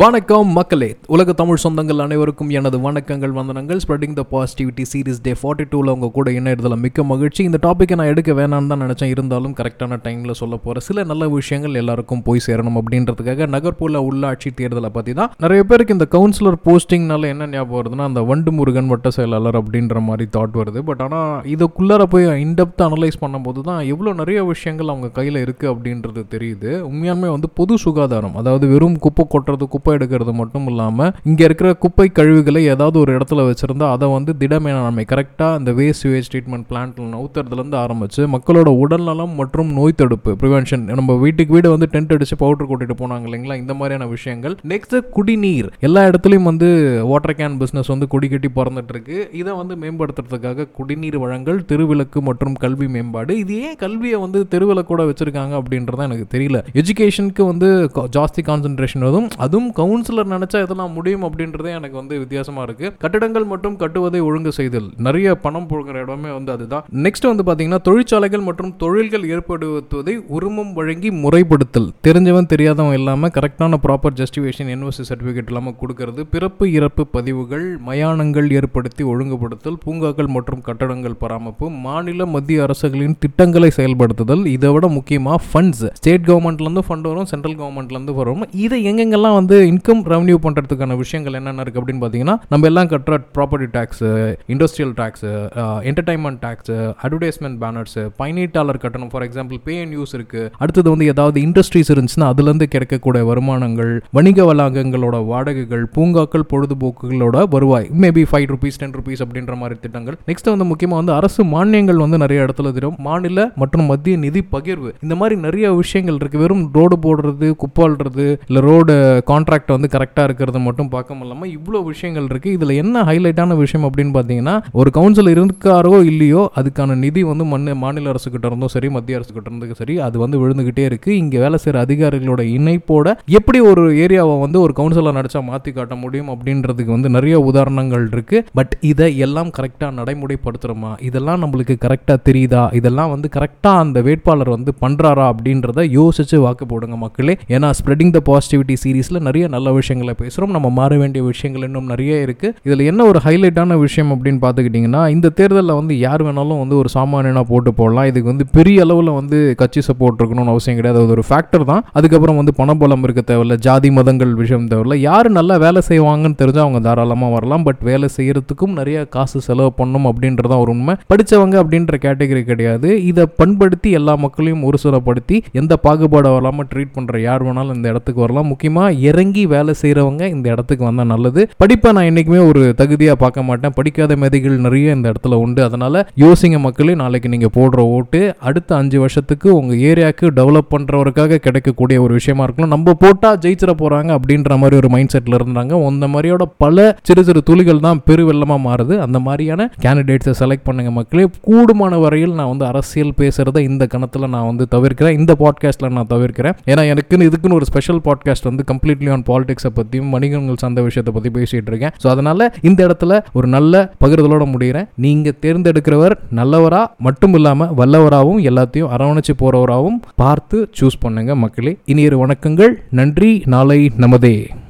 வணக்கம் மக்களே. உலக தமிழ் சொந்தங்கள் அனைவருக்கும் எனது வணக்கங்கள் வந்தனங்கள். Spreading the positivity series day forty டூவில் உங்கள் கூட இணையதில் மிக்க மகிழ்ச்சி. இந்த டாப்பிக்கை நான் எடுக்க வேணாம்னு தான் நினச்சேன். இருந்தாலும் கரெக்டான டைமில் சொல்ல போகிற சில நல்ல விஷயங்கள் எல்லாருக்கும் போய் சேரணும் அப்படின்றதுக்காக நகர்ப்புற உள்ளாட்சி தேர்தலை பற்றி தான் நிறைய பேருக்கு இந்த கவுன்சிலர் போஸ்டிங்னால என்ன ஞாபகம் வருதுன்னா அந்த வண்டு முருகன் வட்ட செயலாளர் அப்படின்ற மாதிரி தாட் வருது. பட் ஆனால் இதுக்குள்ளார போய் இன்டெப்த் அனலைஸ் பண்ணும்போது தான் எவ்வளோ நிறைய விஷயங்கள் அவங்க கையில் இருக்குது அப்படின்றது தெரியுது. உண்மையாலுமே வந்து பொது சுகாதாரம் அதாவது வெறும் குப்பை கொட்டுறது குப்பை எடுக்கிறது மட்டும் இல்லாமல் இங்கே இருக்கிற குப்பை கழிவுகளை ஏதாவது ஒரு இடத்துல வச்சுருந்தா அதை வந்து திடமேலாண்மை கரெக்டாக அந்த வேஸ்ட் வேஸ்ட் ட்ரீட்மெண்ட் பிளான்ட்ல நவுத்துறதுலேருந்து ஆரம்பித்து மக்களோட உடல்நலம் மற்றும் நோய் தடுப்பு ப்ரிவென்ஷன் நம்ம வீட்டுக்கு வீடு வந்து டென்ட் அடித்து பவுடர் கூட்டிகிட்டு போனாங்க இல்லைங்களா? இந்த மாதிரியான விஷயங்கள். நெக்ஸ்ட் குடிநீர். எல்லா இடத்துலையும் வந்து வாட்டர் கேன் பிஸ்னஸ் வந்து குடிக்கட்டி கட்டி இருக்கு இதை வந்து மேம்படுத்துறதுக்காக குடிநீர் வழங்கல் தெருவிளக்கு மற்றும் கல்வி மேம்பாடு. இது ஏன் கல்வியை வந்து தெருவிளக்கோட வச்சிருக்காங்க அப்படின்றத எனக்கு தெரியல. எஜுகேஷனுக்கு வந்து கா- ஜாஸ்தி கான்சென்ட்ரேஷன் வரும். அதுவும் கவுன்சிலர் நினைச்சா இதெல்லாம் முடியும் அப்படின்றதே எனக்கு வந்து வித்தியாசமா இருக்கு. கட்டடங்கள் மற்றும் கட்டுவதை ஒழுங்கு செய்தல். நிறைய பணம் போகிற இடமே வந்து அதுதான். நெக்ஸ்ட் வந்து பாத்தீங்கன்னா தொழிற்சாலைகள் மற்றும் தொழில்கள் ஏற்படுத்துவதை உரிமம் வழங்கி முறைப்படுத்தல். தெரிஞ்சவன் தெரியாதவன் இல்லாம கரெக்டான ப்ராப்பர் ஜஸ்டிஃபிகேஷன் என்ஓசி சர்டிஃபிகேட் இல்லாமல் கொடுக்கறது பிறப்பு இறப்பு பதிவுகள் மயானங்கள் ஏற்படுத்தி ஒழுங்குபடுத்தல் பூங்காக்கள் மற்றும் கட்டடங்கள் பராமரிப்பு மாநில மத்திய அரசுகளின் திட்டங்களை செயல்படுத்துதல் இதை விட முக்கியமாக ஃபண்ட்ஸ் ஸ்டேட் கவர்மெண்ட்லேருந்து ஃபண்ட் வரும் சென்ட்ரல் கவர்மெண்ட்லேருந்து வரும். இதை எங்கெங்கெல்லாம் வந்து இன்கம் ரெவன்யூ பண்ணுறதுக்கான விஷயங்கள் என்னென்ன இருக்குது அப்படின்னு பார்த்தீங்கன்னா நம்ம எல்லாம் கட்டுற property tax industrial tax entertainment tax advertisement banners பயனீட்டாளர் கட்டணம் for example pay and use இருக்குது அடுத்தது வந்து ஏதாவது இண்டஸ்ட்ரீஸ் இருந்துச்சுன்னா அதுலேருந்து கிடைக்கக்கூடிய வருமானங்கள் வணிக வளாகங்களோட வாடகைகள் பூங்காக்கள் பொழுதுபோக்குகளோட வருவாய் maybe five rupees ten rupees அப்படின்ற மாதிரி திட்டங்கள். நெக்ஸ்ட் வந்து முக்கியமாக வந்து அரசு மானியங்கள் வந்து நிறைய இடத்துல தரும் மாநில மற்றும் மத்திய நிதி பகிர்வு. இந்த மாதிரி நிறைய விஷயங்கள் இருக்கு. வெறும் ரோடு போடுறது குப்பாடுறது இல்லை ரோடு கான்ட்ராக்ட் வந்து கரெக்டாக இருக்கிறது மட்டும் பார்க்க முடியாமல் இவ்வளோ விஷயங்கள் இருக்குது இதில் என்ன ஹைலைட்டான விஷயம் அப்படின்னு பார்த்தீங்கன்னா ஒரு கவுன்சில் இருக்காரோ இல்லையோ அதுக்கான நிதி வந்து மண் மாநில அரசு கிட்ட இருந்தும் சரி மத்திய அரசு கிட்ட இருந்தும் சரி அது வந்து விழுந்துகிட்டே இருக்குது இங்கே வேலை செய்கிற அதிகாரிகளோட இணைப்போட எப்படி ஒரு ஏரியாவை வந்து ஒரு கவுன்சிலர் நடிச்சா மாற்றி காட்ட முடியும் அப்படின்றதுக்கு வந்து நிறைய உதாரணங்கள் இருக்குது பட் இதை எல்லாம் கரெக்டாக நடைமுறைப்படுத்துகிறோமா இதெல்லாம் நம்மளுக்கு கரெக்டாக தெரியுதா? இதெல்லாம் வந்து கரெக்டாக அந்த வேட்பாளர் வந்து பண்ணுறாரா அப்படின்றத யோசிச்சு வாக்கு போடுங்க மக்களே. ஏன்னா ஸ்ப்ரெடிங் த பாசிட்டிவிட்டி சீரீஸில் நிறைய நிறைய நல்ல விஷயங்களை பேசுகிறோம் நம்ம மாற வேண்டிய விஷயங்கள் இன்னும் நிறைய இருக்கு. இதில் என்ன ஒரு ஹைலைட்டான விஷயம் அப்படின்னு பார்த்துக்கிட்டிங்கன்னா இந்த தேர்தலில் வந்து யார் வேணாலும் வந்து ஒரு சாமானியனாக போட்டு போடலாம். இதுக்கு வந்து பெரிய அளவில் வந்து கட்சி சப்போர்ட் இருக்கணும்னு அவசியம் கிடையாது. அது ஒரு ஃபேக்டர் தான். அதுக்கப்புறம் வந்து பணபலம் இருக்க தேவையில்ல ஜாதி மதங்கள் விஷயம் தேவையில்ல. யார் நல்லா வேலை செய்வாங்கன்னு தெரிஞ்சால் அவங்க தாராளமாக வரலாம். பட் வேலை செய்யறதுக்கும் நிறைய காசு செலவு பண்ணும் அப்படின்றதான் ஒரு உண்மை. படித்தவங்க அப்படின்ற கேட்டகரி கிடையாது. இதை பண்படுத்தி எல்லா மக்களையும் ஒரு சிலப்படுத்தி எந்த பாகுபாடு வராமல் ட்ரீட் பண்ணுற யார் வேணாலும் இந்த இடத்துக்கு வரலாம். முக்கியமாக இறங்கி வேலை செய்கிறவங்க இந்த இடத்துக்கு வந்தால் நல்லது. படிப்பை நான் என்றைக்குமே ஒரு தகுதியாக பார்க்க மாட்டேன். படிக்காத மேதைகள் நிறைய இந்த இடத்துல உண்டு. அதனால் யோசிங்க மக்களே நாளைக்கு நீங்கள் போடுற ஓட்டு அடுத்த அஞ்சு வருஷத்துக்கு உங்கள் ஏரியாவுக்கு டெவலப் பண்ணுறவருக்காக கிடைக்கக்கூடிய ஒரு விஷயமா இருக்கணும். நம்ம போட்டால் ஜெயிச்சிட போகிறாங்க அப்படின்ற மாதிரி ஒரு மைண்ட் செட்டில் இருந்தாங்க. அந்த மாதிரியோட பல சிறு சிறு துளிகள் தான் பெருவெள்ளமாக மாறுது. அந்த மாதிரியான கேண்டிடேட்ஸை செலக்ட் பண்ணுங்க மக்களே. கூடுமான வரையில் நான் வந்து அரசியல் பேசுகிறத இந்த கணத்தில் நான் வந்து தவிர்க்கிறேன். இந்த பாட்காஸ்ட்டில் நான் தவிர்க்கிறேன். ஏன்னா எனக்குன்னு இதுக்குன்னு ஒரு ஸ்பெஷல் பாட்காஸ்ட் வந்து கம்ப்ளீட்லி ஆன் பாலிடிக்ஸை பற்றியும் வணிகங்கள் சார்ந்த விஷயத்தை பற்றி பேசிகிட்டு இருக்கேன். ஸோ அதனால் இந்த இடத்துல ஒரு நல்ல பகிர்தலோட முடிகிறேன். நீங்கள் தேர்ந்தெடுக்கிறவர் நல்லவரா மட்டும் இல்லாமல் வல்லவராகவும் எல்லாத்தையும் அரவணைச்சு போகிறவராகவும் பார்த்து சூஸ் பண்ணுங்க மக்களே. இனியொரு வணக்கங்கள். நன்றி. நாளை நமதே.